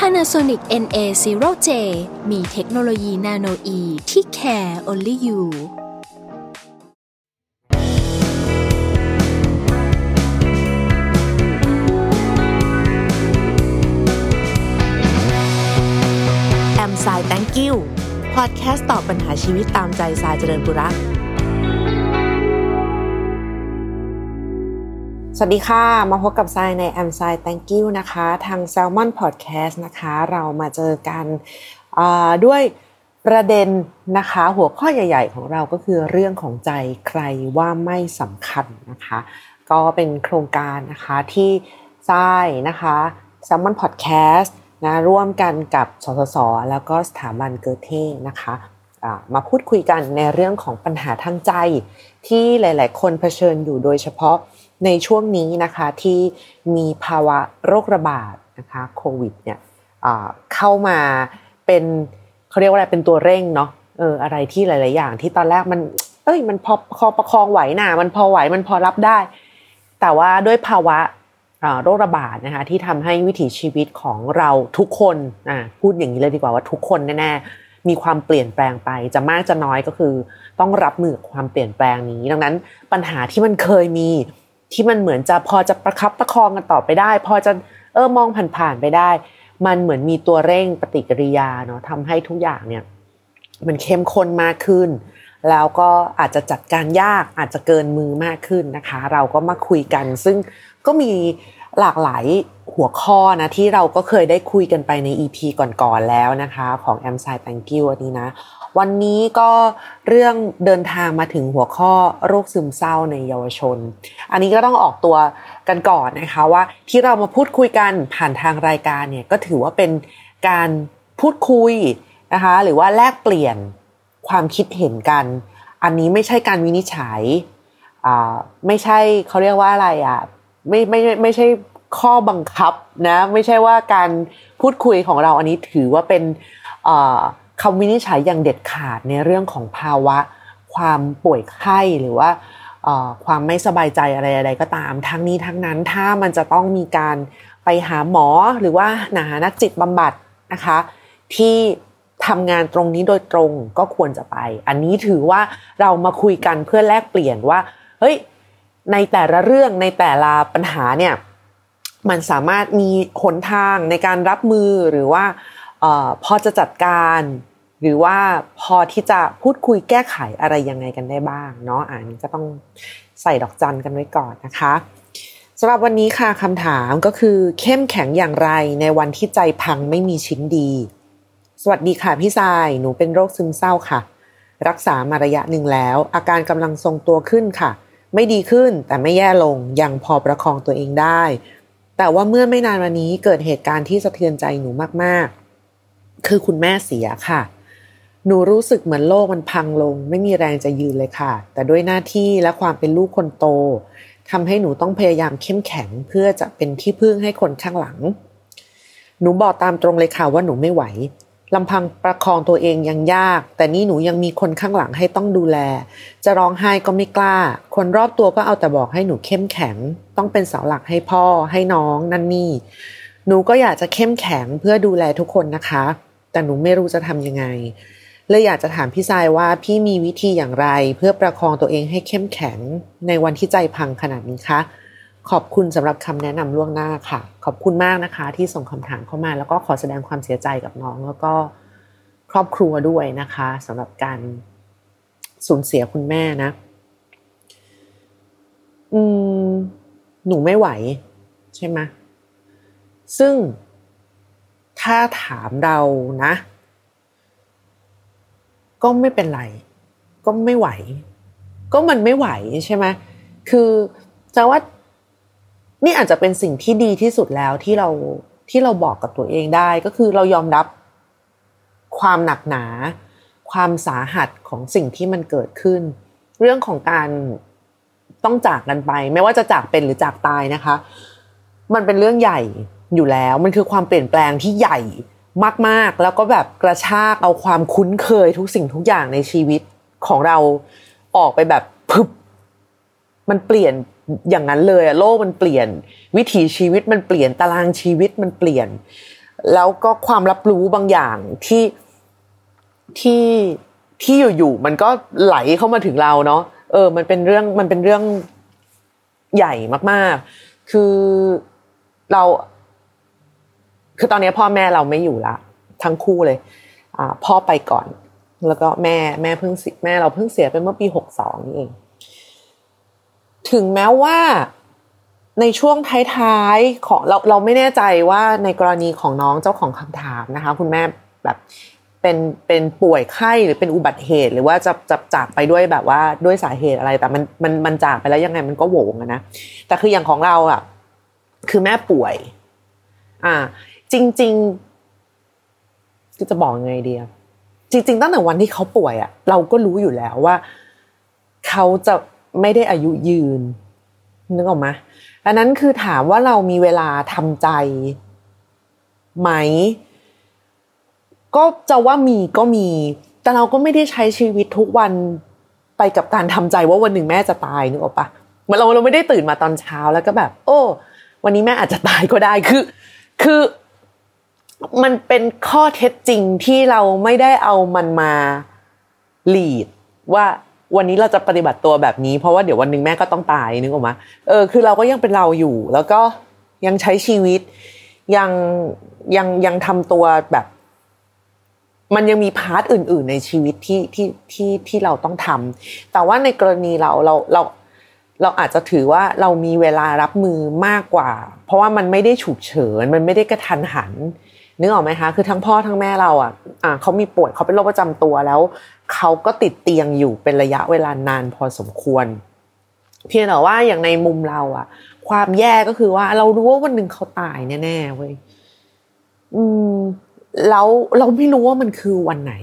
Panasonic NA0J มีเทคโนโลยีนาโนอีที่ care only you แอมสาย thank you พอดแคสต์ตอบปัญหาชีวิตตามใจสายเจริญบุรัก สวัสดีค่ะ มาพบกับทรายในแอมไซ thank you นะคะ ทาง Salmon Podcast นะคะ เรามาเจอกันด้วยประเด็นนะคะ หัวข้อใหญ่ ๆ ของเราก็คือเรื่องของใจใครว่าไม่สำคัญนะคะ ก็เป็นโครงการนะคะที่ทรายนะคะ Salmon Podcast นะร่วมกันกับสสส แล้วก็สถาบันเกิเท่นะคะมาพูดคุยกันในเรื่องของปัญหาทางใจที่หลาย ๆ คนเผชิญอยู่โดยเฉพาะ ในช่วงนี้นะคะที่มีภาวะโรคระบาดนะคะโควิดเนี่ยเข้ามาเป็นเขาเรียกว่าอะไรเป็นตัวเร่งเนาะเอออะไรที่หลาย ๆ อย่างที่ตอนแรกมัน เอ้ยมันพอคอประคองไหวหนามันพอไหวมันพอรับได้ แต่ว่าด้วยภาวะโรคระบาดนะคะที่ทำให้วิถีชีวิตของเราทุกคนพูดอย่างนี้เลยดีกว่าว่าทุกคนแน่ๆมีความเปลี่ยนแปลงไป จะมากจะน้อยก็คือ ต้องรับมือกับความเปลี่ยนแปลงนี้ ดังนั้นปัญหาที่มันเคยมี ที่มันเหมือนจะพอจะประคับประคองกันต่อไปได้ พอจะเออมองผ่านๆไปได้ มันเหมือนมีตัวเร่งปฏิกิริยาเนาะทำให้ทุกอย่างเนี่ยมันเข้มข้นมากขึ้น แล้วก็อาจจะจัดการยากอาจจะเกินมือมากขึ้นนะคะ เราก็มาคุยกัน ซึ่งก็มีหลากหลายหัวข้อนะที่เราก็เคยได้คุยกันไปใน EP ก่อนๆแล้วนะคะ ของ a m s i Thank you อันนี้นะ วันนี้ก็เรื่องเดินทางมาถึงหัวข้อโรคซึมเศร้าในเยาวชน อันนี้ก็ต้องออกตัวกันก่อนนะคะว่าที่เรามาพูดคุยกันผ่านทางรายการเนี่ยก็ถือว่าเป็นการพูดคุยนะคะหรือว่าแลกเปลี่ยนความคิดเห็นกัน อันนี้ไม่ใช่การวินิจฉัยไม่ใช่เขาเรียกว่าอะไรอะไม่ไม่ไม่ใช่ข้อบังคับนะไม่ใช่ว่าการพูดคุยของเราอันนี้ถือว่าเป็น คำวินิจฉัยอย่างเด็ดขาดในเรื่องของภาวะ ความป่วยไข้หรือว่าความไม่สบายใจอะไรอะไรก็ตาม ทั้งนี้ทั้งนั้นถ้ามันจะต้องมีการไปหาหมอหรือว่าหานักจิตบำบัดนะคะ ที่ทำงานตรงนี้โดยตรงก็ควรจะไป อันนี้ถือว่าเรามาคุยกันเพื่อแลกเปลี่ยนว่าเฮ้ยในแต่ละเรื่องในแต่ละปัญหาเนี่ยมันสามารถมีหนทางในการรับมือหรือว่า พอจะจัดการ หรือว่าพอที่จะพูดคุยแก้ไขอะไรยังไงกันได้บ้างเนาะอันนี้ก็ต้องใส่ดอกจันกันไว้ก่อนนะคะสำหรับวันนี้ค่ะคำถามก็คือเข้มแข็งอย่างไรในวันที่ใจพังไม่มีชิ้นดี สวัสดีค่ะพี่ทรายหนูเป็นโรคซึมเศร้าค่ะ รักษามาระยะหนึ่งแล้ว อาการกำลังทรงตัวขึ้นค่ะ ไม่ดีขึ้นแต่ไม่แย่ลงยังพอประคองตัวเองได้ แต่ว่าเมื่อไม่นานวันนี้เกิดเหตุการณ์ที่สะเทือนใจหนูมาก คือคุณแม่เสียค่ะ หนูรู้สึกเหมือนโลกมันพังลง ไม่มีแรงจะยืนเลยค่ะ แต่ด้วยหน้าที่และความเป็นลูกคนโตทำให้หนูต้องพยายามเข้มแข็งเพื่อจะเป็นที่พึ่งให้คนข้างหลัง หนูบอกตามตรงเลยค่ะว่าหนูไม่ไหวลำพังประคองตัวเองยังยาก แต่นี่หนูยังมีคนข้างหลังให้ต้องดูแล จะร้องไห้ก็ไม่กล้า คนรอบตัวก็เอาแต่บอกให้หนูเข้มแข็ง ต้องเป็นเสาหลักให้พ่อให้น้องนั่นนี่ หนูก็อยากจะเข้มแข็งเพื่อดูแลทุกคนนะคะ แต่หนูไม่รู้จะทำยังไงเลยอยากจะถามพี่ทรายว่าพี่มีวิธีอย่างไรเพื่อประคองตัวเองให้เข้มแข็งในวันที่ใจพังขนาดนี้คะขอบคุณสำหรับคำแนะนำล่วงหน้าค่ะ ขอบคุณมากนะคะ ที่ส่งคำถามเข้ามา แล้วก็ขอแสดงความเสียใจกับน้อง แล้วก็ครอบครัวด้วยนะคะสำหรับการสูญเสียคุณแม่นะ อืมหนูไม่ไหว ใช่ไหมซึ่ง ถ้าถามเรานะ ก็ไม่เป็นไร ก็ไม่ไหว ก็มันไม่ไหวใช่ไหมคือจะว่านี่อาจจะเป็นสิ่งที่ดีที่สุดแล้วที่เราที่เราบอกกับตัวเองได้ก็คือเรายอมรับความหนักหนา ความสาหัสของสิ่งที่มันเกิดขึ้น เรื่องของการต้องจากกันไป ไม่ว่าจะจากเป็นหรือจากตายนะคะ มันเป็นเรื่องใหญ่ อยู่แล้ว มันคือความเปลี่ยนแปลงที่ใหญ่มากๆ แล้วก็แบบกระชากเอาความคุ้นเคยทุกสิ่งทุกอย่างในชีวิตของเราออกไปแบบพึบมันเปลี่ยนอย่างนั้นเลยอะโลกมันเปลี่ยน วิถีชีวิตมันเปลี่ยนตารางชีวิตมันเปลี่ยน แล้วก็ความรับรู้บางอย่างที่ที่ที่อยู่ๆมันก็ไหลเข้ามาถึงเราเนาะเออ มันเป็นเรื่องมันเป็นเรื่องใหญ่มาก ๆ คือเรา คือตอนนี้พ่อแม่เราไม่อยู่ละทั้งคู่เลยอ่าพ่อไปก่อน แล้วก็แม่แม่เพิ่งแม่เราเพิ่งเสียไปเมื่อปีหกสองนี่เอง ถึงแม้ว่าในช่วงท้ายๆของเราเราไม่แน่ใจว่าในกรณีของน้องเจ้าของคำถามนะคะ คุณแม่แบบเป็นเป็นป่วยไข้หรือเป็นอุบัติเหตุ หรือว่าจะจะจากไปด้วยแบบว่าด้วยสาเหตุอะไรแต่มันมันมันจากไปแล้วยังไงมันก็โหวงนะแต่คืออย่างของเราอะคือแม่ป่วย อ่า จริงๆคือจะบอกไงเดียจริง ๆ ตั้งแต่วันที่เขาป่วยอะเราก็รู้อยู่แล้วว่า เขาจะไม่ได้อายุยืนนึกออกไหมอันนั้นคือถามว่าเรามีเวลาทำใจไหม ก็จะว่ามีก็มี แต่เราก็ไม่ได้ใช้ชีวิตทุกวันไปกับการทำใจว่าวันหนึ่งแม่จะตายนึกออกปะเมื่อเราเราไม่ได้ตื่นมาตอนเช้าแล้วก็แบบ โอ้ วันนี้แม่อาจจะตายก็ได้คือ คือ มันเป็นข้อเท็จจริงที่เราไม่ได้เอามันมาหลีดว่าวันนี้เราจะปฏิบัติตัวแบบนี้ เพราะว่าเดี๋ยววันหนึ่งแม่ก็ต้องตายนึกออกมาเออคือเราก็ยังเป็นเราอยู่ แล้วก็ยังใช้ชีวิต ยังยังยังทำตัวแบบ มันยังมีพาร์ทอื่น ๆ ในชีวิตที่ที่ที่ที่เราต้องทำแต่ว่าในกรณีเราเราเราเราอาจจะถือว่าเรามีเวลารับมือมากกว่า เพราะว่ามันไม่ได้ฉุกเฉิน มันไม่ได้กระทันหัน นึกออกไหมคะคือทั้งพ่อทั้งแม่เราอะอ่าเขามีป่วยเขาเป็นโรคประจำตัวแล้วเขาก็ติดเตียงอยู่เป็นระยะเวลานานพอสมควร เพียงแต่ว่าอย่างในมุมเราอะ ความแย่ก็คือว่าเรารู้ว่าวันหนึ่งเขาตายแน่ๆเว้ยอืมแล้วเราไม่รู้ว่ามันคือวันไหน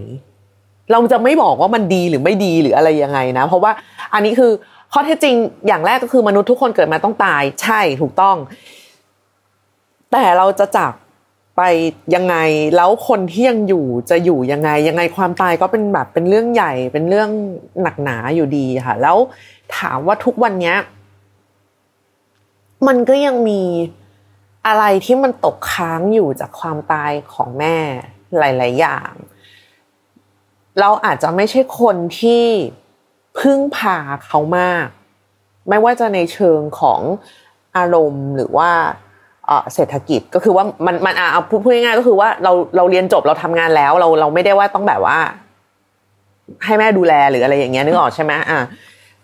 เราจะไม่บอกว่ามันดีหรือไม่ดีหรืออะไรยังไงนะ เพราะว่าอันนี้คือข้อเท็จจริงอย่างแรกก็คือมนุษย์ทุกคนเกิดมาต้องตาย ใช่ถูกต้อง แต่เราจะจาก ไปยังไงแล้วคนที่ยังอยู่จะอยู่ยังไง ยังไงความตายก็เป็นแบบเป็นเรื่องใหญ่ เป็นเรื่องหนักหนาอยู่ดีค่ะ แล้วถามว่าทุกวันนี้มันก็ยังมีอะไรที่มันตกค้างอยู่จากความตายของแม่หลาย ๆ อย่าง เราอาจจะไม่ใช่คนที่พึ่งพาเขามาก ไม่ว่าจะในเชิงของอารมณ์หรือว่า เศรษฐกิจก็คือว่ามันมันเอาพูดง่ายๆก็คือว่าเราเราเรียนจบเราทำงานแล้ว เราเราไม่ได้ว่าต้องแบบว่า ให้แม่ดูแลหรืออะไรอย่างเงี้ยนึกออกใช่ไหมอะ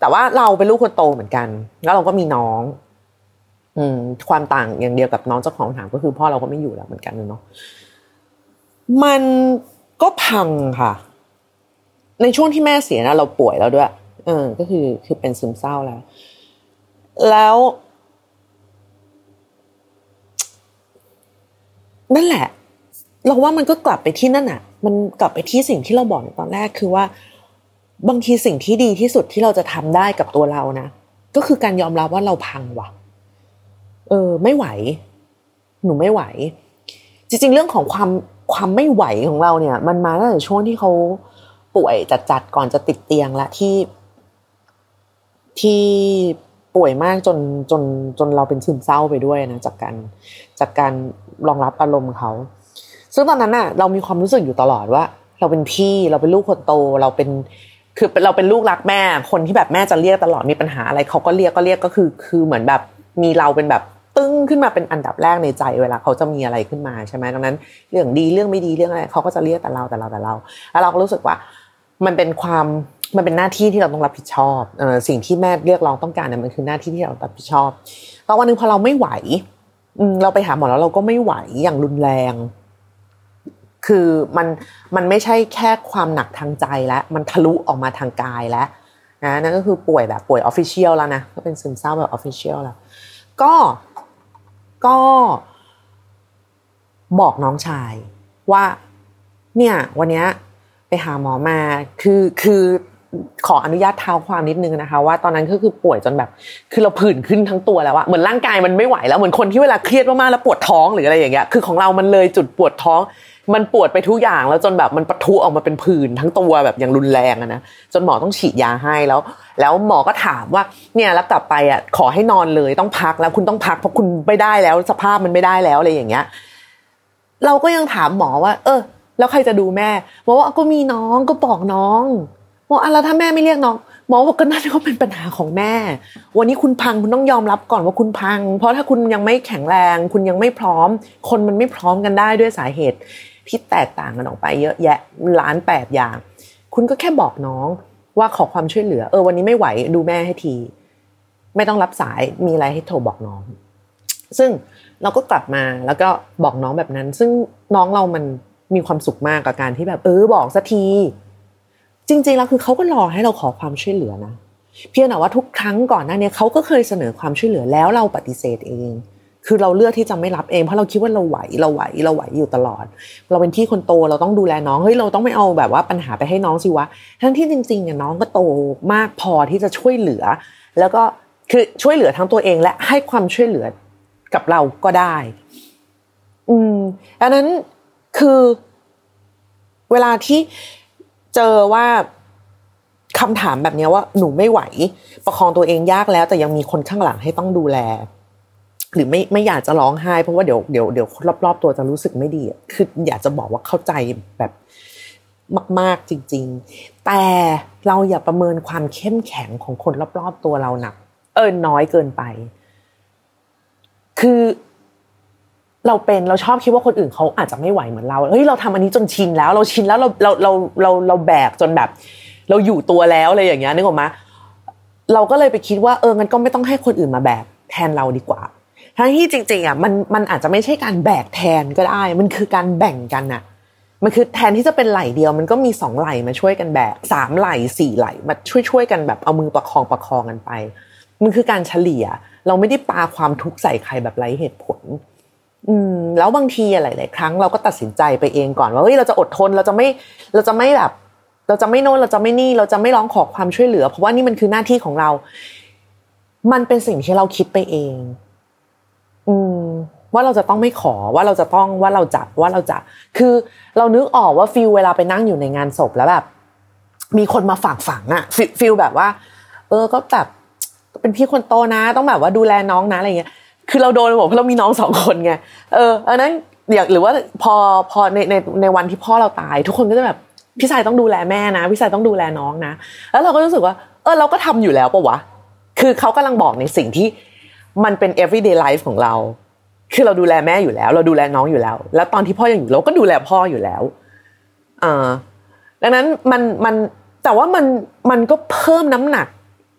แต่ว่าเราเป็นลูกคนโตเหมือนกัน แล้วเราก็มีน้อง อืม ความต่างอย่างเดียวกับน้องเจ้าของถามก็คือพ่อเราก็ไม่อยู่แล้วเหมือนกันเนาะมันก็พังค่ะ ในช่วงที่แม่เสียนะเราป่วยแล้วด้วย เออ ก็คือคือเป็นซึมเศร้าแล้ว แล้ว นั่นแหละ เราว่ามันก็กลับไปที่นั่นอะมันกลับไปที่สิ่งที่เราบอกตอนแรกคือว่า บางทีสิ่งที่ดีที่สุดที่เราจะทำได้กับตัวเรานะก็คือการยอมรับว่าเราพังว่ะ เออ ไม่ไหว หนูไม่ไหว จริง ๆ เรื่องของความความไม่ไหวของเราเนี่ย มันมาตั้งแต่ช่วงที่เขาป่วยจัดๆก่อนจะติดเตียงละที่ ที่ป่วยมากจนจนจนเราเป็นซึมเศร้าไปด้วยนะจากการจากการ รองรับอารมณ์เขา ซึ่งตอนนั้นน่ะ เรามีความรู้สึกอยู่ตลอดว่า เราเป็นพี่เราเป็นลูกคนโต เราเป็นคือเราเป็นลูกรักแม่ คนที่แบบแม่จะเรียกตลอดมีปัญหาอะไรเขาก็เรียกก็เรียกก็คือ คือเหมือนแบบมีเราเป็นแบบตึ้งขึ้นมาเป็นอันดับแรกในใจเวลาเขาจะมีอะไรขึ้นมาใช่ไหมดังนั้น เรื่องดีเรื่องไม่ดีเรื่องอะไรเขาก็จะเรียกแต่เราแต่เราแต่เรา แล้วเราก็รู้สึกว่ามันเป็นความมันเป็นหน้าที่ที่เราต้องรับผิดชอบเออสิ่งที่แม่เรียกร้องต้องการเนี่ยมันคือหน้าที่ที่เรารับผิดชอบตอนวันหนึ่งพอเราไม่ไหว เราไปหาหมอแล้วเราก็ไม่ไหวอย่างรุนแรง คือมันมันไม่ใช่แค่ความหนักทางใจแล้วมันทะลุออกมาทางกายแล้วนะนั่นก็คือป่วยแบบป่วย official แล้วนะก็เป็นซึมเศร้าแบบ official แล้ว ก็ก็บอกน้องชายว่าเนี่ยวันเนี้ยไปหาหมอมาคือคือ ขออนุญาตเท้าความนิดนึงนะคะ ว่าตอนนั้นก็คือป่วยจนแบบ คือเราผื่นขึ้นทั้งตัวแล้วอะเหมือนร่างกายมันไม่ไหวแล้วเหมือนคนที่เวลาเครียดมากๆแล้วปวดท้องหรืออะไรอย่างเงี้ยคือของเรามันเลยจุดปวดท้อง มันปวดไปทุกอย่างแล้วจนแบบมันปะทุออกมาเป็นผื่นทั้งตัวแบบอย่างรุนแรงอะนะจนหมอต้องฉีดยาให้แล้ว แล้วหมอก็ถามว่าเนี่ยแล้วกลับไปอะขอให้นอนเลยต้องพักแล้วคุณต้องพักเพราะคุณไม่ได้แล้วสภาพมันไม่ได้แล้วอะไรอย่างเงี้ยเราก็ยังถามหมอว่า เออ แล้วใครจะดูแม่หมอว่าก็มีน้องก็บอกน้อง บอกอะไรถ้าแม่ไม่เรียกน้องหมอบอกก็นั่นก็เป็นปัญหาของแม่ วันนี้คุณพังคุณต้องยอมรับก่อนว่าคุณพัง เพราะถ้าคุณยังไม่แข็งแรง คุณยังไม่พร้อม คนมันไม่พร้อมกันได้ด้วยสาเหตุที่แตกต่างกันออกไป เยอะแยะล้านแปดอย่าง คุณก็แค่บอกน้องว่าขอความช่วยเหลือ เออวันนี้ไม่ไหวดูแม่ให้ที ไม่ต้องรับสายมีอะไรให้โทรบอกน้อง ซึ่งเราก็กลับมาแล้วก็บอกน้องแบบนั้น ซึ่งน้องเรามันมีความสุขมากกับการที่แบบ เออบอกสักที จริงๆแล้วคือเขาก็รอให้เราขอความช่วยเหลือนะเพียงแต่ว่าทุกครั้งก่อนหน้านี้เขาก็เคยเสนอความช่วยเหลือแล้วเราปฏิเสธเอง คือเราเลือกที่จะไม่รับเองเพราะเราคิดว่าเราไหวเราไหวเราไหวอยู่ตลอด เราเป็นที่คนโตเราต้องดูแลน้องเฮ้ยเราต้องไม่เอาแบบว่าปัญหาไปให้น้องสิวะทั้งที่จริงๆเนี่ยน้องก็โตมากพอที่จะช่วยเหลือ แล้วก็คือช่วยเหลือทั้งตัวเองและให้ความช่วยเหลือกับเราก็ได้ อืมอันนั้นคือเวลาที่ เจอว่าคำถามแบบนี้ว่าหนูไม่ไหว ประคองตัวเองยากแล้ว แต่ยังมีคนข้างหลังให้ต้องดูแล หรือไม่ไม่อยากจะร้องไห้เพราะว่าเดี๋ยวเดี๋ยวเดี๋ยวรอบๆตัวจะรู้สึกไม่ดีคืออยากจะบอกว่าเข้าใจแบบมาก ๆจริง ๆ แต่เราอย่าประเมินความเข้มแข็งของคนรอบๆตัวเราหนัก เอินน้อยเกินไป คือ เราเป็นเราชอบคิดว่าคนอื่นเขาอาจจะไม่ไหวเหมือนเราเฮ้ยเราทำอันนี้จนชินแล้วเราชินแล้วเราเราเราเราเราแบกจนแบบ เราอยู่ตัวแล้วอะไรอย่างเงี้ยนึกออกมาเราก็เลยไปคิดว่าเออมันก็ไม่ต้องให้คนอื่นมาแบกแทนเราดีกว่าทั้งที่จริงๆอะมันมันอาจจะไม่ใช่การแบกแทนก็ได้ มันคือการแบ่งกันอะมันคือแทนที่จะเป็นไหลเดียว มันก็มีสองไหลมาช่วยกันแบกสามไหลสี่ไหลมาช่วยช่วยกันแบบเอามือประคองประคองกันไป มันคือการเฉลี่ย เราไม่ได้ปาความทุกข์ใส่ใครแบบไร้เหตุผล อืมแล้วบางทีหลายๆครั้งเราก็ตัดสินใจไปเองก่อนว่าเฮ้ยเราจะอดทนเราจะไม่เราจะไม่แบบ เราจะไม่โน้นเราจะไม่นี่ เราจะไม่ร้องขอความช่วยเหลือ เพราะว่านี่มันคือหน้าที่ของเรา มันเป็นสิ่งที่เราคิดไปเอง อืม ว่าเราจะต้องไม่ขอว่าเราจะต้องว่าเราจะว่าเราจะ คือเรานึกออกว่า feel เวลาไปนั่งอยู่ในงานศพแล้วแบบ มีคนมาฝากฝังอะ feel แบบว่า เออก็แบบเป็นพี่คนโตนะ ต้องแบบว่าดูแลน้องนะอะไรเงี้ย คือเราโดนหมดเพราะเรามีน้องสองคนไงเอออันนั้นอย่างหรือว่าพอพอในในในวันที่พ่อเราตาย ทุกคนก็จะแบบพี่ชายต้องดูแลแม่นะพี่ชายต้องดูแลน้องนะ แล้วเราก็รู้สึกว่า เออเราก็ทำอยู่แล้วปะวะคือเขากำลังบอกในสิ่งที่มันเป็น everyday life ของเรา คือเราดูแลแม่อยู่แล้ว เราดูแลน้องอยู่แล้ว แล้วตอนที่พ่อยังอยู่เราก็ดูแลพ่ออยู่แล้วอ่าดังนั้นมันมันแต่ว่ามันมันก็เพิ่มน้ำหนัก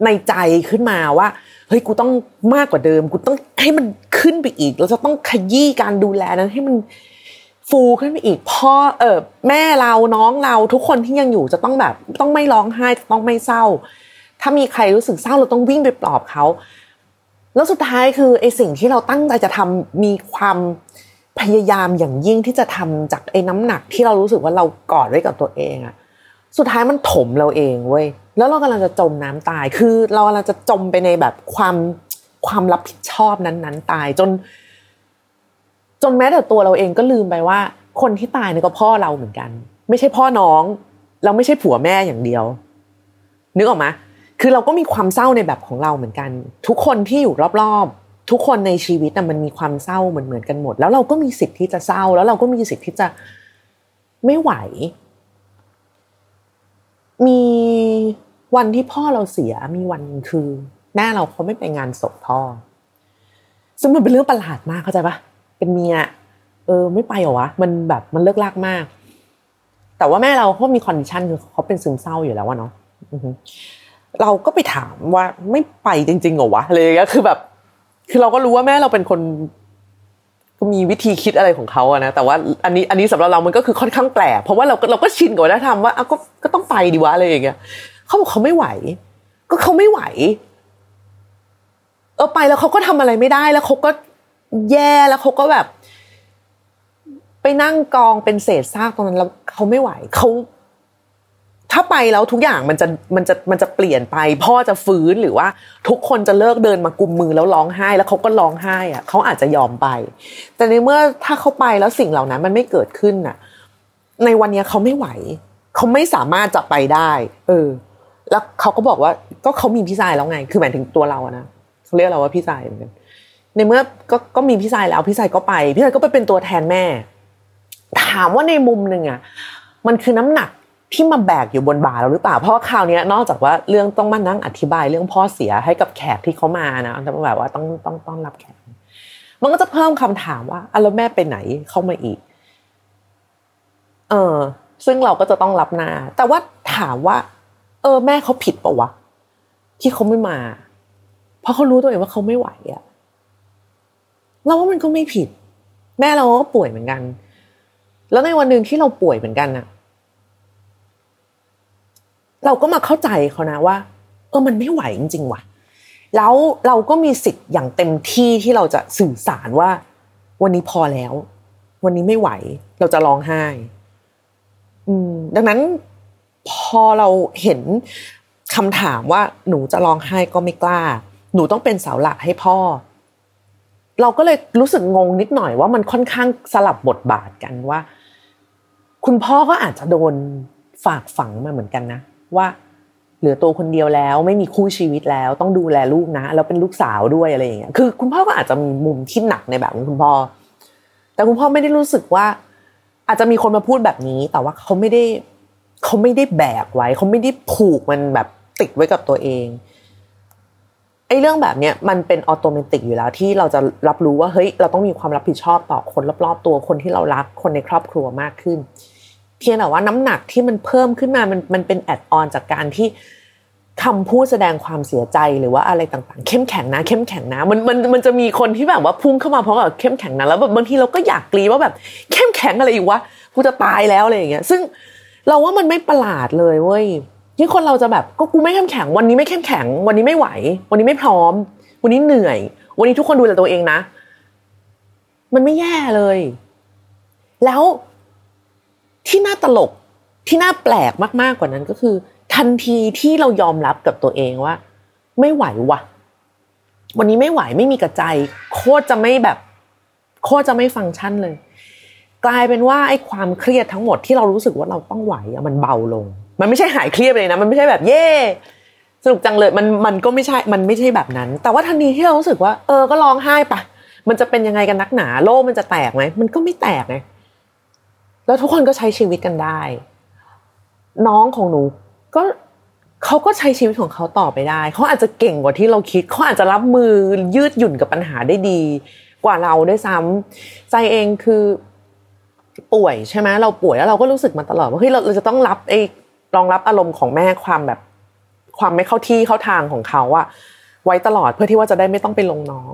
ในใจขึ้นมาว่า เฮ้ยกูต้องมากกว่าเดิม กูต้องให้มันขึ้นไปอีก เราจะต้องขยี้การดูแลนั้นให้มันฟูขึ้นไปอีกพ่อเออแม่เราน้องเราทุกคนที่ยังอยู่จะต้องแบบต้องไม่ร้องไห้ต้องไม่เศร้า ถ้ามีใครรู้สึกเศร้าเราต้องวิ่งไปปลอบเขาแล้วสุดท้ายคือไอสิ่งที่เราตั้งใจจะทำมีความพยายามอย่างยิ่งที่จะทำจากไอ้น้ำหนักที่เรารู้สึกว่าเรากอดไว้กับตัวเองอะสุดท้ายมันถมเราเองเว้ย แล้วเรากำลังจะจมน้ำตาย คือเรากำลังจะจมไปในแบบความความรับผิดชอบนั้นๆ ตายจน จนแม้แต่ตัวเราเองก็ลืมไปว่า คนที่ตายนี่ก็พ่อเราเหมือนกัน ไม่ใช่พ่อน้อง เราไม่ใช่ผัวแม่อย่างเดียว นึกออกไหมคือเราก็มีความเศร้าในแบบของเราเหมือนกัน ทุกคนที่อยู่รอบๆ ทุกคนในชีวิตมันมีความเศร้าเหมือนเหมือนกันหมด แล้วเราก็มีสิทธิ์ที่จะเศร้า แล้วเราก็มีสิทธิ์ที่จะไม่ไหว มีวันที่พ่อเราเสียมีวันคือแม่เราเขาไม่ไปงานศพพ่อซึ่งมันเป็นเรื่องประหลาดมากเข้าใจปะเป็นเมียเออ ไม่ไปเหรอวะมันแบบมันเลิกลากมาก แต่ว่าแม่เราเขามี condition คือเขาเป็นซึมเศร้าอยู่แล้ววะเนาะเราก็ไปถามว่าไม่ไปจริงๆเหรอวะอะไรอย่างเงี้ยคือแบบ คือเราก็รู้ว่าแม่เราเป็นคน ก็มีวิธีคิดอะไรของเขาอะนะแต่ว่าอันนี้อันนี้สำหรับเรามันก็คือค่อนข้างแปลกเพราะว่าเราเราก็ชินกับวัฒนธรรมว่าก็ก็ต้องไปดีวะอะไรอย่างเงี้ยเขาบอกเขาไม่ไหว ก็เขาไม่ไหว เออไปแล้วเขาก็ทำอะไรไม่ได้แล้วเขาก็แย่แล้วเขาก็แบบ ไปนั่งกองเป็นเศษซากตรงนั้นแล้วเขาไม่ไหวเขา ถ้าไปแล้วทุกอย่างมันจะมันจะมันจะเปลี่ยนไป พ่อจะฟื้นหรือว่าทุกคนจะเลิกเดินมากุมมือแล้วร้องไห้ แล้วเขาก็ร้องไห้อะเขาอาจจะยอมไป แต่ในเมื่อถ้าเขาไปแล้วสิ่งเหล่านั้นมันไม่เกิดขึ้นน่ะ ในวันนี้เขาไม่ไหว เขาไม่สามารถจะไปได้ เออ แล้วเขาก็บอกว่าก็เขามีพี่ชายแล้วไง คือหมายถึงตัวเราอะนะเขาเรียกเราว่าพี่ชายเหมือนกันในเมื่อก็ก็มีพี่ชายแล้วพี่ชายก็ไป พี่ชายก็ไปเป็นตัวแทนแม่ ถามว่าในมุมหนึ่งอะมันคือน้ำหนัก ที่มาแบกอยู่บนบ่าเราหรือเปล่า เพราะคราวนี้นอกจากว่าเรื่องต้องมานั่งอธิบายเรื่องพ่อเสียให้กับแขกที่เขามานะแต่แบบว่าต้องต้องต้อนรับแขก มันก็จะเพิ่มคำถามว่าอะแล้วแม่ไปไหนเข้ามาอีก เออ ซึ่งเราก็จะต้องรับหน้า แต่ว่าถามว่า เออ แม่เขาผิดปะวะที่เขาไม่มา เพราะเขารู้ตัวเองว่าเขาไม่ไหวอะเราว่ามันก็ไม่ผิด แม่เราก็ป่วยเหมือนกัน แล้วในวันหนึ่งที่เราป่วยเหมือนกันอะ เราก็มาเข้าใจเขานะว่า เออมันไม่ไหวจริงๆว่ะ แล้วเราก็มีสิทธิ์อย่างเต็มที่ที่เราจะสื่อสารว่า วันนี้พอแล้ว วันนี้ไม่ไหว เราจะร้องไห้ อืม ดังนั้นพอเราเห็นคำถามว่าหนูจะร้องไห้ก็ไม่กล้า หนูต้องเป็นเสาหลักให้พ่อ เราก็เลยรู้สึกงงนิดหน่อยว่ามันค่อนข้างสลับบทบาทกันว่า คุณพ่อก็อาจจะโดนฝากฝังมาเหมือนกันนะ ว่าเหลือตัวคนเดียวแล้วไม่มีคู่ชีวิตแล้วต้องดูแลลูกนะแล้วเป็นลูกสาวด้วยอะไรอย่างเงี้ยคือ คุณพ่อก็อาจจะมีมุมที่หนักในแบบของคุณพ่อ แต่คุณพ่อไม่ได้รู้สึกว่า อาจจะมีคนมาพูดแบบนี้ แต่ว่าเขาไม่ได้เขาไม่ได้แบกไว้เขาไม่ได้ผูกมันแบบติดไว้กับตัวเองไอ้เรื่องแบบเนี้ยมันเป็นอัตโนมัติกอยู่แล้วที่เราจะรับรู้ว่าเฮ้ยเราต้องมีความรับผิดชอบต่อคนรอบๆตัวคนที่เรารักคนในครอบครัวมากขึ้น เพียงแต่ว่าน้ำหนักที่มันเพิ่มขึ้นมามันมันเป็นแอดออนจากการที่คำพูดแสดงความเสียใจหรือว่าอะไรต่างๆ เข้มแข็งนะ เข้มแข็งนะ มันมันมันจะมีคนที่แบบว่าพุ่งเข้ามาเพราะแบบเข้มแข็งนะแล้วแบบบางทีเราก็อยากกรีว่าแบบ เข้มแข็งอะไรอีกวะกูจะตายแล้วอะไรอย่างเงี้ย ซึ่งเราว่ามันไม่ประหลาดเลยเว้ยที่คนเราจะแบบก็กูไม่เข้มแข็ง วันนี้ไม่เข้มแข็ง วันนี้ไม่ไหว วันนี้ไม่พร้อม วันนี้เหนื่อย วันนี้ทุกคนดูแลตัวเองนะ มันไม่แย่เลย แล้ว ที่น่าตลกที่น่าแปลกมากๆกว่านั้นก็คือ ทันทีที่เรายอมรับกับตัวเองว่า ไม่ไหววะวันนี้ไม่ไหวไม่มีกระใจ โคตรจะไม่แบบ โคตรจะไม่ฟังก์ชันเลย กลายเป็นว่าไอ้ความเครียดทั้งหมดที่เรารู้สึกว่าเราต้องไหวอะมันเบาลง มันไม่ใช่หายเครียดเลยนะ มันไม่ใช่แบบเย่สนุกจังเลยมันมันก็ไม่ใช่ มันไม่ใช่แบบนั้น แต่ว่าทันทีที่เรารู้สึกว่า เออก็ร้องไห้ปะมันจะเป็นยังไงกันนักหนา โลกมันจะแตกไหมมันก็ไม่แตกไง แล้วทุกคนก็ใช้ชีวิตกันได้ น้องของหนูก็เขาก็ใช้ชีวิตของเขาต่อไปได้เขาอาจจะเก่งกว่าที่เราคิดเขาอาจจะรับมือยืดหยุ่นกับปัญหาได้ดี กว่าเราด้วยซ้ำใจเองคือป่วยใช่ไหมเราป่วยแล้วเราก็รู้สึกมาตลอดว่าเฮ้ยเราเราจะต้องรับไอ้รองรับอารมณ์ของแม่ความแบบ ความไม่เข้าที่เข้าทางของเขาอะไว้ตลอดเพื่อที่ว่าจะได้ไม่ต้องไปลงน้อง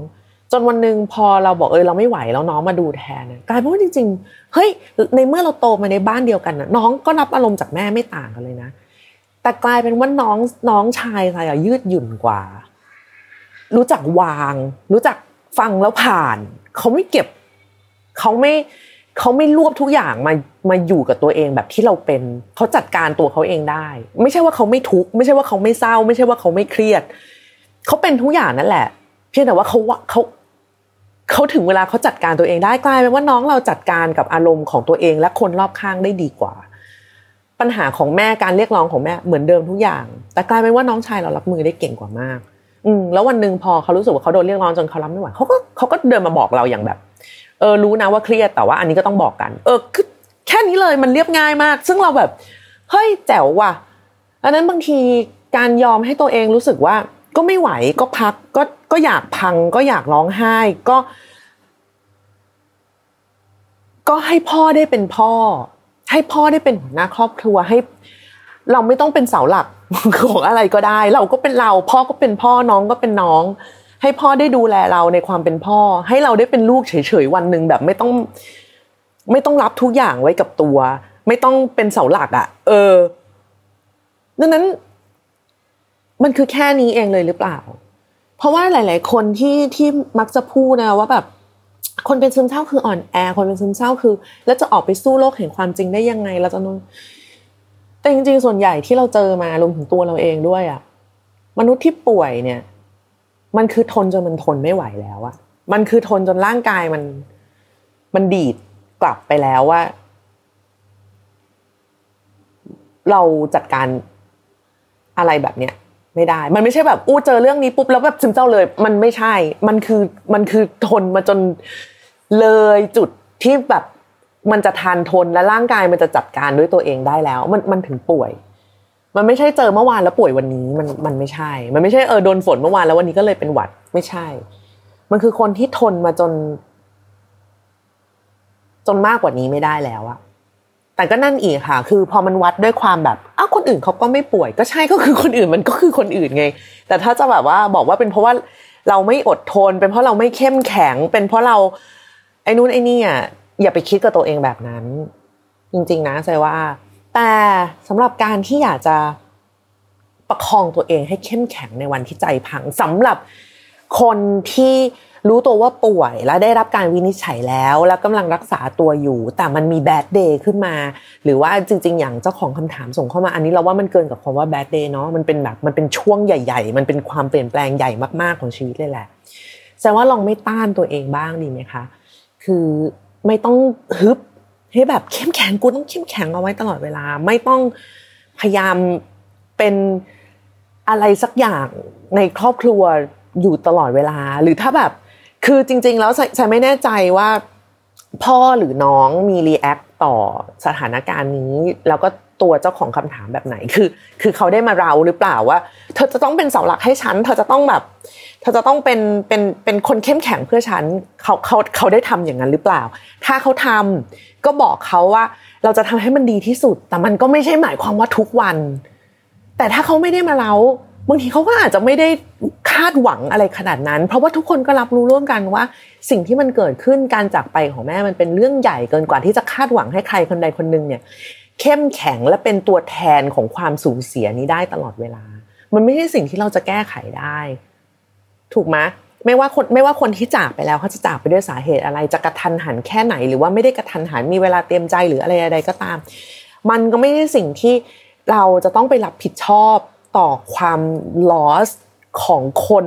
จนวันหนึ่งพอเราบอกเออเราไม่ไหวแล้วน้องมาดูแทนกลายเป็นว่าจริงๆเฮ้ยในเมื่อเราโตมาในบ้านเดียวกันน้องก็รับอารมณ์จากแม่ไม่ต่างกันเลยนะ แต่กลายเป็นว่าน้องน้องชายอะไรอะยืดหยุ่นกว่า รู้จักวาง รู้จักฟังแล้วผ่าน เขาไม่เก็บเขาไม่เขาไม่รวบทุกอย่างมามาอยู่กับตัวเองแบบที่เราเป็นเขาจัดการตัวเขาเองได้ ไม่ใช่ว่าเขาไม่ทุกข์ไม่ใช่ว่าเขาไม่เศร้า ไม่ใช่ว่าเขาไม่เครียดเขาเป็นทุกอย่างนั่นแหละ เพียงแต่ว่าเขาเขา เขาถึงเวลาเขาจัดการตัวเองได้กลายเป็นว่าน้องเราจัดการกับอารมณ์ของตัวเอง และคนรอบข้างได้ดีกว่า ปัญหาของแม่การเรียกร้องของแม่เหมือนเดิมทุกอย่าง แต่กลายเป็นว่าน้องชายเรารับมือได้เก่งกว่ามาก อืมแล้ววันหนึ่งพอเขารู้สึกว่าเขาโดนเรียกร้องจนเขารับไม่ไหวเขาก็เขาก็เดินมาบอกเราอย่างแบบ เออรู้นะว่าเครียดแต่ว่าอันนี้ก็ต้องบอกกัน เออคือแค่นี้เลยมันเรียบง่ายมาก ซึ่งเราแบบเฮ้ยแจ๋วว่ะอันนั้นบางทีการยอมให้ตัวเองรู้สึกว่า ก็ไม่ไหวก็พักก็ก็อยากพังก็อยากร้องไห้ก็ ก็ให้พ่อได้เป็นพ่อ ให้พ่อได้เป็นหัวหน้าครอบครัวให้ เราไม่ต้องเป็นเสาหลักของอะไรก็ได้ เราก็เป็นเรา พ่อก็เป็นพ่อน้องก็เป็นน้อง ให้พ่อได้ดูแลเราในความเป็นพ่อ ให้เราได้เป็นลูกเฉยๆวันหนึ่งแบบไม่ต้อง ไม่ต้องรับทุกอย่างไว้กับตัว ไม่ต้องเป็นเสาหลักอะ่ะ เออดังนั้น มันคือแค่นี้เองเลยหรือเปล่า เพราะว่าหลาย ๆ คนที่ที่มักจะพูดนะว่าแบบคนเป็นซึมเศร้าคืออ่อนแอ คนเป็นซึมเศร้าคือ แล้วจะออกไปสู้โลกแห่งความจริงได้ยังไงเราจะนนแต่จริง ๆ ส่วนใหญ่ที่เราเจอมารวมถึงตัวเราเองด้วยอะมนุษย์ที่ป่วยเนี่ย มันคือทนจนมันทนไม่ไหวแล้วอะมันคือทนจนร่างกายมัน มันดีดกลับไปแล้วว่า เราจัดการอะไรแบบเนี้ย ไม่ได้ มันไม่ใช่แบบอู้เจอเรื่องนี้ปุ๊บแล้วแบบซึมเศร้าเลย มันไม่ใช่ มันคือมันคือทนมาจนเลยจุดที่แบบมันจะทานทนและร่างกายมันจะจัดการด้วยตัวเองได้แล้ว มันมันถึงป่วย มันไม่ใช่เจอเมื่อวานแล้วป่วยวันนี้ มันมันไม่ใช่ มันไม่ใช่เออโดนฝนเมื่อวานแล้ววันนี้ก็เลยเป็นหวัดไม่ใช่ มันคือคนที่ทนมาจน จนมากกว่านี้ไม่ได้แล้วอะ แต่ก็นั่นอีกค่ะ คือพอมันวัดด้วยความแบบอ้าวคนอื่นเขาก็ไม่ป่วย ก็ใช่ก็คือคนอื่นมันก็คือคนอื่นไง แต่ถ้าจะแบบว่าบอกว่าเป็นเพราะว่าเราไม่อดทน เป็นเพราะเราไม่เข้มแข็ง เป็นเพราะเราไอ้นู้นไอ้นี่อะอย่าไปคิดกับตัวเองแบบนั้น จริง ๆ นะใจว่า แต่สำหรับการที่อยากจะประคองตัวเองให้เข้มแข็งในวันที่ใจพังสำหรับคนที่ รู้ตัวว่าป่วยและได้รับการวินิจฉัยแล้ว แล้วกำลังรักษาตัวอยู่ แต่มันมีแบดเดย์ขึ้นมา หรือว่าจริง ๆ อย่างเจ้าของคำถามส่งเข้ามาอันนี้เราว่ามันเกินกับคำว่าแบดเดย์เนาะมันเป็นแบบมันเป็นช่วงใหญ่ ๆ มันเป็นความเปลี่ยนแปลงใหญ่มากๆของชีวิตเลยแหละแสดงว่าลองไม่ต้านตัวเองบ้างดีไหมคะ คือไม่ต้องฮึบให้แบบเข้มแข็งกูต้องเข้มแข็งเอาไว้ตลอดเวลา ไม่ต้องพยายามเป็นอะไรสักอย่างในครอบครัวอยู่ตลอดเวลา หรือถ้าแบบ คือจริง ๆ แล้วฉันไม่แน่ใจว่าพ่อหรือน้องมีรีแอคต่อสถานการณ์นี้ แล้วก็ตัวเจ้าของคำถามแบบไหนคือ คือเขาได้มาเราหรือเปล่าว่า เธอจะต้องเป็นเสาหลักให้ฉัน เธอจะต้องแบบ เธอจะต้องเป็นเป็นเป็นคนเข้มแข็งเพื่อฉันเขาเขาเขาได้ทำอย่างนั้นหรือเปล่า ถ้าเขาทำก็บอกเขาว่า เราจะทำให้มันดีที่สุด แต่มันก็ไม่ใช่หมายความว่าทุกวัน แต่ถ้าเขาไม่ได้มาเราบางทีเขาก็อาจจะไม่ได้าดหวังอะไรขนาดนั้น เพราะว่าทุกคนก็รับรู้ร่วมกันว่า สิ่งที่มันเกิดขึ้นการจากไปของแม่มันเป็นเรื่องใหญ่เกินกว่าที่จะคาดหวังให้ใครคนใดคนหนึ่งเนี่ย เข้มแข็งและเป็นตัวแทนของความสูญเสียนี้ได้ตลอดเวลา มันไม่ใช่สิ่งที่เราจะแก้ไขได้ ถูกไหมไม่ว่าคนไม่ว่าคนที่จากไปแล้วเขาจะจากไปด้วยสาเหตุอะไรจะกระทันหันแค่ไหน หรือว่าไม่ได้กระทันหันมีเวลาเตรียมใจหรืออะไรใดก็ตาม มันก็ไม่ใช่สิ่งที่เราจะต้องไปรับผิดชอบต่อความ loss ของคน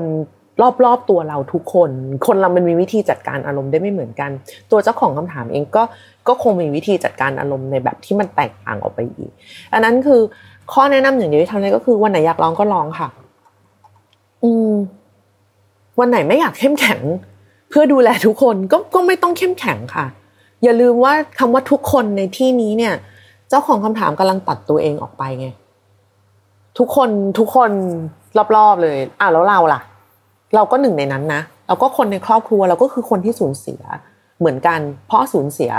รอบๆตัวเราทุกคน คนเรามันมีวิธีจัดการอารมณ์ได้ไม่เหมือนกัน ตัวเจ้าของคำถามเองก็ก็คงมีวิธีจัดการอารมณ์ในแบบที่มันแตกต่างออกไปอีก อันนั้นคือข้อแนะนำอย่างเดียวที่ทำได้ก็คือวันไหนอยากร้องก็ร้องค่ะ อืม วันไหนไม่อยากเข้มแข็ง เพื่อดูแลทุกคนก็ก็ไม่ต้องเข้มแข็งค่ะ อย่าลืมว่าคำว่าทุกคนในที่นี้เนี่ย เจ้าของคำถามกำลังตัดตัวเองออกไปไงทุกคนทุกคน รอบๆเลยอะแล้วเราล่ะ เราก็หนึ่งในนั้นนะเราก็คนในครอบครัวเราก็คือคนที่สูญเสียเหมือนกันพ่อสูญเสีย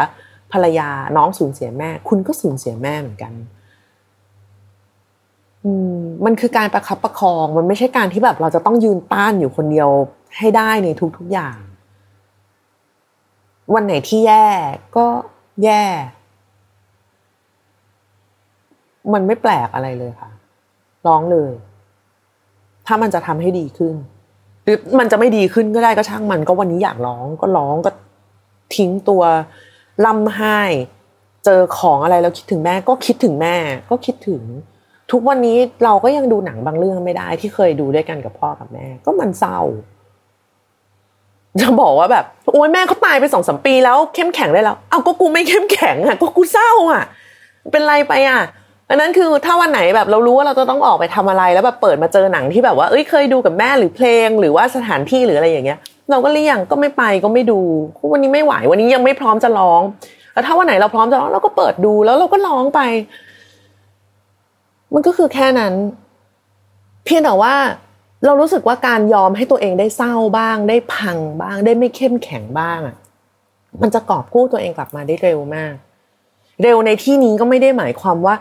ภรรยาน้องสูญเสียแม่ คุณก็สูญเสียแม่เหมือนกันอืมมันคือการประคับประคอง มันไม่ใช่การที่แบบเราจะต้องยืนต้านอยู่คนเดียวให้ได้ในทุกๆอย่าง วันไหนที่แย่ก็แย่ มันไม่แปลกอะไรเลยค่ะ ร้องเลย ถ้ามันจะทำให้ดีขึ้น หรือมันจะไม่ดีขึ้นก็ได้ก็ช่างมัน ก็วันนี้อยากร้องก็ร้องก็ทิ้งตัวล่ำไห้ เจอของอะไรแล้วคิดถึงแม่ ก็คิดถึงแม่ ก็คิดถึง ทุกวันนี้เราก็ยังดูหนังบางเรื่องไม่ได้ ที่เคยดูด้วยกันกับพ่อกับแม่ ก็มันเศร้าจะบอกว่าแบบโอ้ยแม่เขาตายไปสองสมปีแล้วเข้มแข็งได้แล้ว เอาก็กูไม่เข้มแข็งอะก็กูเศร้าอะ เป็นไรไปอะ อันนั้นคือถ้าวันไหนแบบเรารู้ว่าเราจะต้องออกไปทำอะไรแล้วแบบเปิดมาเจอหนังที่แบบว่าเอ้ยเคยดูกับแม่หรือเพลง หรือว่าสถานที่หรืออะไรอย่างเงี้ย เราก็เลี่ยงก็ไม่ไปก็ไม่ดูวันนี้ไม่ไหววันนี้ยังไม่พร้อมจะร้องแล้วถ้าวันไหนเราพร้อมจะร้องเราก็เปิดดูแล้วเราก็ร้องไป มันก็คือแค่นั้น เพียงแต่ว่าเรารู้สึกว่าการยอมให้ตัวเองได้เศร้าบ้าง ได้พังบ้าง ได้ไม่เข้มแข็งบ้างอะมันจะกอบกู้ตัวเองกลับมาได้เร็วมาก เร็วในที่นี้ก็ไม่ได้หมายความว่า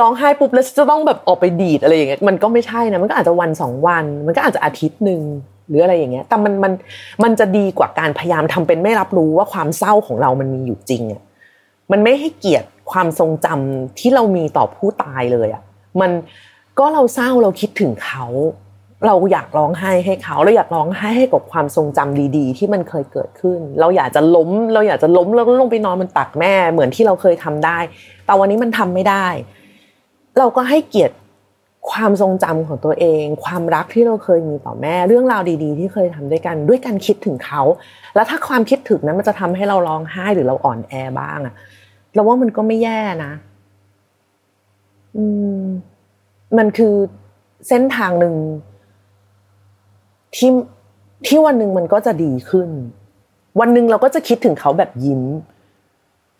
ร้องไห้ปุ๊บแล้วจะต้องแบบออกไปดีดอะไรอย่างเงี้ยมันก็ไม่ใช่นะมันก็อาจจะวันสองวัน มันก็อาจจะอาทิตย์หนึ่งหรืออะไรอย่างเงี้ยแต่มันมันมันจะดีกว่าการพยายามทำเป็นไม่รับรู้ว่าความเศร้าของเรามันมีอยู่จริงอะมันไม่ให้เกียรติความทรงจำที่เรามีต่อผู้ตายเลยอะมันก็เราเศร้าเราคิดถึงเขา เราอยากร้องไห้ให้เขา เราอยากร้องไห้ให้กับความทรงจำดี ๆ ที่มันเคยเกิดขึ้น เราอยากจะล้ม เราอยากจะล้มแล้วก็ลงไปนอนบนตักแม่เหมือนที่เราเคยทำได้ แต่วันนี้มันทำไม่ได้ เราก็ให้เกียรติความทรงจำของตัวเอง ความรักที่เราเคยมีต่อแม่ เรื่องราวดีๆ ที่เคยทำด้วยกันด้วยการคิดถึงเขา แล้วถ้าความคิดถึงนั้นมันจะทำให้เราร้องไห้หรือเราอ่อนแอบ้างอะเราว่ามันก็ไม่แย่นะอืมมันคือเส้นทางหนึ่งที่ที่วันหนึ่งมันก็จะดีขึ้น วันหนึ่งเราก็จะคิดถึงเขาแบบยิ้ม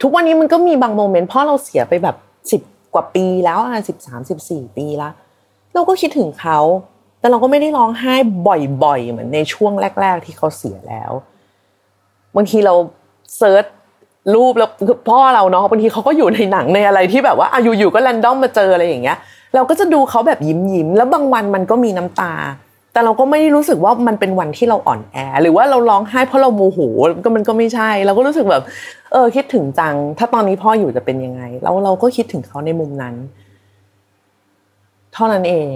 ทุกวันนี้มันก็มีบาง moment เพราะเราเสียไปแบบสิบ กว่าปีแล้วอะสิบสามสิบสี่ปีแล้วเราก็คิดถึงเขา แต่เราก็ไม่ได้ร้องไห้บ่อยๆ เหมือนในช่วงแรก ๆ ที่เขาเสียแล้ว บางทีเรา search รูปแล้วพ่อเราเนาะบางทีเขาก็อยู่ในหนังในอะไรที่แบบว่าอาอยู่ๆก็ random มาเจออะไรอย่างเงี้ย เราก็จะดูเขาแบบยิ้มยิ้มแล้วบางวันมันก็มีน้ำตา แต่เราก็ไม่ได้รู้สึกว่ามันเป็นวันที่เราอ่อนแอ หรือว่าเราร้องไห้เพราะเราโมโหก็มันก็ไม่ใช่ เราก็รู้สึกแบบเออคิดถึงจัง ถ้าตอนนี้พ่ออยู่จะเป็นยังไง แล้วเราก็คิดถึงเขาในมุมนั้น เท่านั้นเอง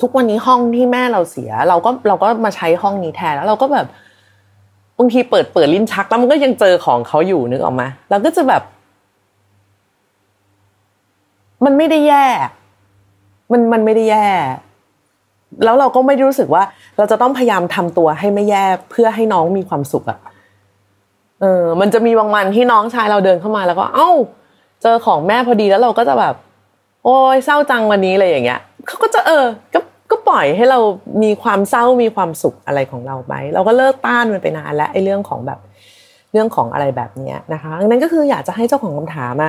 ทุกวันนี้ห้องที่แม่เราเสีย เราก็เราก็มาใช้ห้องนี้แทนแล้วเราก็แบบบางทีเปิดเปิดลิ้นชักแล้วมันก็ยังเจอของเขาอยู่นึกออกไหมเราก็จะแบบ มันไม่ได้แย่ มันมันไม่ได้แย่ แล้วเราก็ไม่ได้รู้สึกว่า เราจะต้องพยายามทำตัวให้ไม่แย่เพื่อให้น้องมีความสุขอะเออ มันจะมีบางวันที่น้องชายเราเดินเข้ามาแล้วก็ เอ้า เจอของแม่พอดีแล้วเราก็จะแบบ โอ้ยเศร้าจังวันนี้เลยอย่างเงี้ยเขาก็จะเออ ก็ก็ปล่อยให้เรามีความเศร้ามีความสุขอะไรของเราไปเราก็เลิกต้านมันไปนานแล้วไอ้เรื่องของแบบเรื่องของอะไรแบบเนี้ยนะคะดังนั้นก็คืออยากจะให้เจ้าของคำถามมา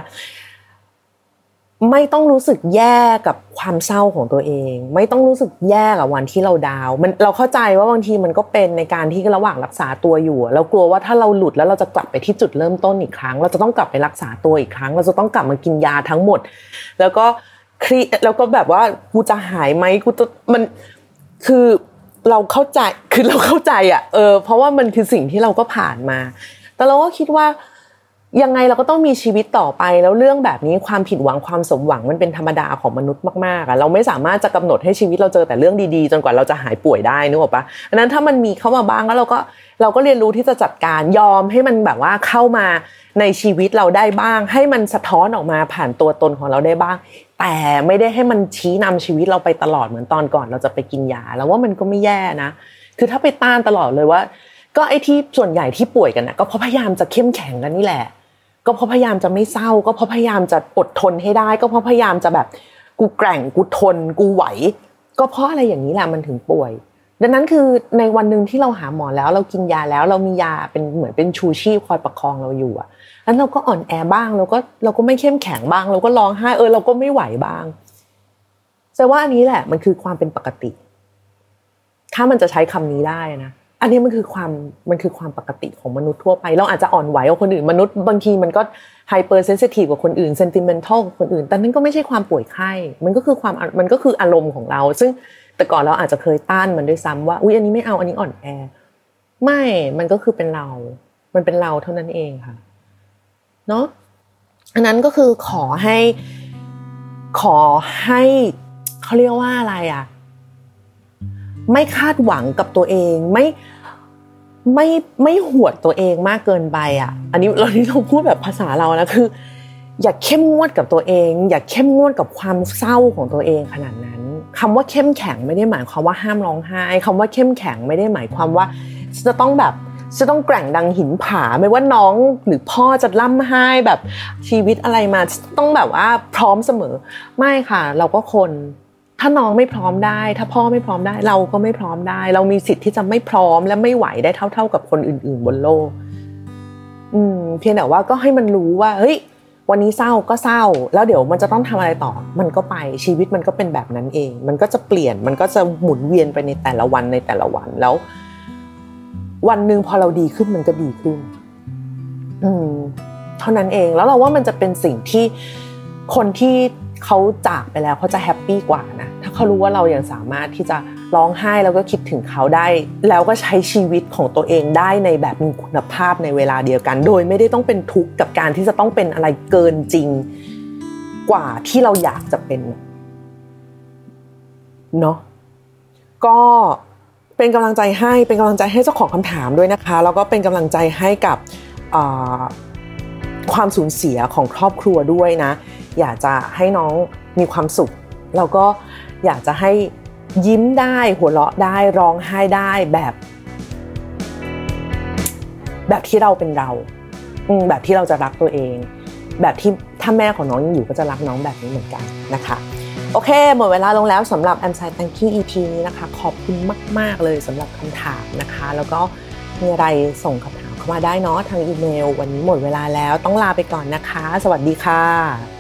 ไม่ต้องรู้สึกแย่กับความเศร้าของตัวเอง ไม่ต้องรู้สึกแย่กับวันที่เราดาว มันเราเข้าใจว่าบางทีมันก็เป็นในการที่ระหว่างรักษาตัวอยู่ เรากลัวว่าถ้าเราหลุดแล้วเราจะกลับไปที่จุดเริ่มต้นอีกครั้ง เราจะต้องกลับไปรักษาตัวอีกครั้ง เราจะต้องกลับมากินยาทั้งหมด แล้วก็ครีแล้วก็แบบว่ากูจะหายไหมกูจะมันคือเราเข้าใจคือเราเข้าใจอะเออเพราะว่ามันคือสิ่งที่เราก็ผ่านมา แต่เราก็คิดว่า ยังไงเราก็ต้องมีชีวิตต่อไปแล้วเรื่องแบบนี้ความผิดหวังความสมหวังมันเป็นธรรมดาของมนุษย์มากๆอะเราไม่สามารถจะกำหนดให้ชีวิตเราเจอแต่เรื่องดีๆ จนกว่าเราจะหายป่วยได้นึกออกปะอันนั้นถ้ามันมีเข้ามาบ้างแล้วเราก็เราก็เรียนรู้ที่จะจัดการยอมให้มันแบบว่าเข้ามาในชีวิตเราได้บ้าง ให้มันสะท้อนออกมาผ่านตัวตนของเราได้บ้าง แต่ไม่ได้ให้มันชี้นำชีวิตเราไปตลอดเหมือนตอนก่อนเราจะไปกินยาแล้วว่ามันก็ไม่แย่นะ คือถ้าไปต้านตลอดเลยว่า ก็ไอ้ที่ส่วนใหญ่ที่ป่วยกันนะก็เพราะพยายามจะเข้มแข็งกันนี่แหละ ก็เพราะพยายามจะไม่เศร้า ก็เพราะพยายามจะอดทนให้ได้ ก็เพราะพยายามจะแบบกูแกร่งกูทน กูไหว ก็เพราะอะไรอย่างนี้แหละมันถึงป่วย ดังนั้นคือในวันหนึ่งที่เราหาหมอแล้ว เรากินยาแล้วเรามียาเป็นเหมือนเป็นชูชีพคอยประคองเราอยู่อะแล้วเราก็อ่อนแอบ้างเราก็เราก็ไม่เข้มแข็งบ้าง เราก็ร้องไห้เออเราก็ไม่ไหวบ้างแต่ว่าอันนี้แหละมันคือความเป็นปกติ ถ้ามันจะใช้คำนี้ได้นะ อันนี้มันคือความมันคือความปกติของมนุษย์ทั่วไป เราอาจจะอ่อนไหวกว่าคนอื่นมนุษย์บางทีมันก็ไฮเปอร์เซนซิทีฟกว่าคนอื่นเซนติเมนทัลกว่าคนอื่น แต่นั่นก็ไม่ใช่ความป่วยไข้ มันก็คือความมันก็คืออารมณ์ของเรา ซึ่งแต่ก่อนเราอาจจะเคยต้านมันด้วยซ้ำว่าอุ้ยอันนี้ไม่เอาอันนี้อ่อนแอไม่มันก็คือเป็นเรา มันเป็นเราเท่านั้นเองค่ะเนาะอันนั้นก็คือขอให้ ขอให้เขาเรียกว่าอะไรอะไม่คาดหวังกับตัวเอง ไม่ ไม่ไม่หวดตัวเองมากเกินไปอะ อันนี้เราที่เราพูดแบบภาษาเรานะคือ อย่าเข้มงวดกับตัวเอง อย่าเข้มงวดกับความเศร้าของตัวเองขนาดนั้นคำว่าเข้มแข็งไม่ได้หมายความว่าห้ามร้องไห้คำว่าเข้มแข็งไม่ได้หมายความว่า จะต้องแบบจะต้องแกร่งดังหินผาไม่ว่าน้องหรือพ่อจะล่ำไห้แบบชีวิตอะไรมาต้องแบบว่าพร้อมเสมอ ไม่ค่ะ เราก็คน ถ้าน้องไม่พร้อมได้ ถ้าพ่อไม่พร้อมได้ เราก็ไม่พร้อมได้ เรามีสิทธิ์ที่จะไม่พร้อมและไม่ไหวได้เท่าๆกับคนอื่น ๆ บนโลก อืม เพียงแต่ว่าก็ให้มันรู้ว่า เฮ้ย วันนี้เศร้าก็เศร้า แล้วเดี๋ยวมันจะต้องทำอะไรต่อ มันก็ไปชีวิตมันก็เป็นแบบนั้นเอง มันก็จะเปลี่ยนมันก็จะหมุนเวียนไปในแต่ละวันในแต่ละวันแล้ว วันหนึ่งพอเราดีขึ้นมันก็ดีขึ้น อืม เท่านั้นเองแล้วเราว่ามันจะเป็นสิ่งที่คนที่ เขาจากไปแล้วเขาจะแฮปปี้กว่านะถ้าเขารู้ว่าเรายังสามารถที่จะร้องไห้แล้วก็คิดถึงเขาได้ แล้วก็ใช้ชีวิตของตัวเองได้ในแบบมีคุณภาพในเวลาเดียวกัน โดยไม่ได้ต้องเป็นทุกข์กับการที่จะต้องเป็นอะไรเกินจริงกว่าที่เราอยากจะเป็นเนาะก็เป็นกำลังใจให้เป็นกำลังใจให้เจ้าของคำถามด้วยนะคะแล้วก็เป็นกำลังใจให้กับความสูญเสียของครอบครัวด้วยนะ อยากจะให้น้องมีความสุข แล้วก็อยากจะให้ยิ้มได้หัวเราะได้ร้องไห้ได้แบบ แบบที่เราเป็นเราแบบที่เราจะรักตัวเอง แบบที่ถ้าแม่ของน้องยังอยู่ก็จะรักน้องแบบนี้เหมือนกันนะคะโอเค หมดเวลาลงแล้วสำหรับ a m s i Thank you EP นี้นะคะ ขอบคุณมาก ๆ เลยสำหรับคำถามนะคะ แล้วก็มีอะไรส่งคำถามเข้ามาได้เนาะทางอีเมล วันนี้หมดเวลาแล้วต้องลาไปก่อนนะคะ สวัสดีค่ะ